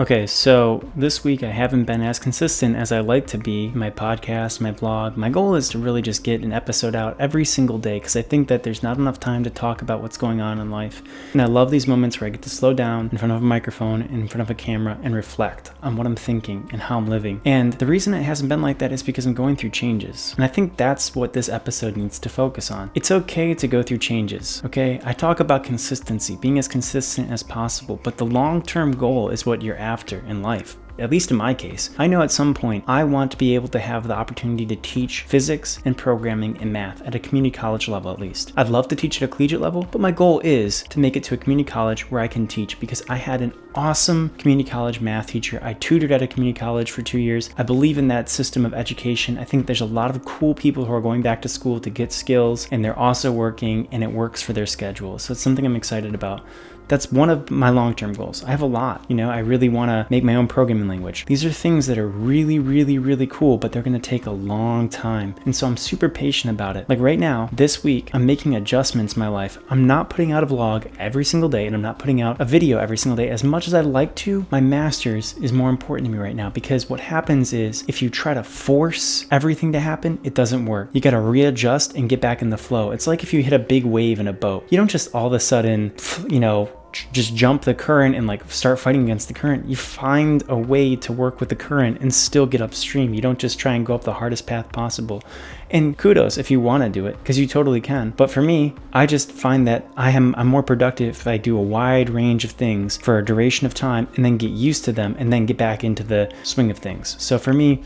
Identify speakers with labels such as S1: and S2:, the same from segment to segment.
S1: Okay, so this week I haven't been as consistent as I like to be my podcast, my blog. My goal is to really just get an episode out every single day because I think that there's not enough time to talk about what's going on in life. And I love these moments where I get to slow down in front of a microphone, in front of a camera, and reflect on what I'm thinking and how I'm living. And the reason it hasn't been like that is because I'm going through changes. And I think that's what this episode needs to focus on. It's okay to go through changes, okay? I talk about consistency, being as consistent as possible, but the long term goal is what you're after in life at least in my case. I know at some point I want to be able to have the opportunity to teach physics and programming and math at a community college level at least. I'd love to teach at a collegiate level, but my goal is to make it to a community college where I can teach because I had an awesome community college math teacher. I tutored at a community college for two years. I believe in that system of education. I think there's a lot of cool people who are going back to school to get skills and they're also working and it works for their schedule. So it's something I'm excited about that's one of my long-term goals. I have a lot, you know, I really want to make my own programming language. These are things that are really, really, really cool, but they're to take a long time. And so I'm super patient about it. Like right now, this week, I'm making adjustments in my life. I'm not putting out a vlog every single day and I'm not putting out a video every single day. As much as I'd like to, my master's is more important to me right now because what happens is if you try to force everything to happen, it doesn't work. You got to readjust and get back in the flow. It's like if you hit a big wave in a boat. You don't just all of a sudden, you know, just jump the current and like start fighting against the current. You find a way to work with the current and still get upstream. You don't just try and go up the hardest path possible. And kudos if you want to do it because you totally can. But for me, I just find that I am I'm more productive if I do a wide range of things for a duration of time and then get used to them and then get back into the swing of things. So for me,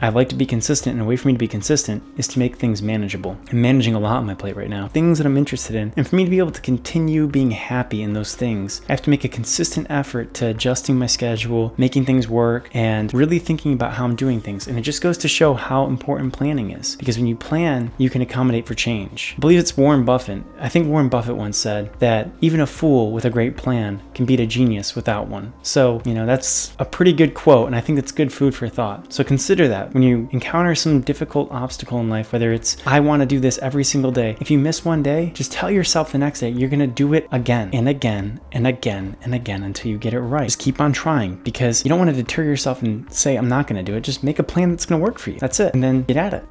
S1: I like to be consistent, and a way for me to be consistent is to make things manageable. I'm managing a lot on my plate right now, things that I'm interested in. And for me to be able to continue being happy in those things, I have to make a consistent effort to adjusting my schedule, making things work, and really thinking about how I'm doing things. And it just goes to show how important planning is. Because when you plan, you can accommodate for change. I believe it's Warren Buffett. I think Warren Buffett once said that even a fool with a great plan can beat a genius without one. So, you know, that's a pretty good quote, and I think that's good food for thought. So consider that when you encounter some difficult obstacle in life, whether it's, I want to do this every single day, if you miss one day, just tell yourself the next day you're going to do it again and again and again and again until you get it right. Just keep on trying because you don't want to deter yourself and say, I'm not going to do it. Just make a plan that's going to work for you. That's it. And then get at it.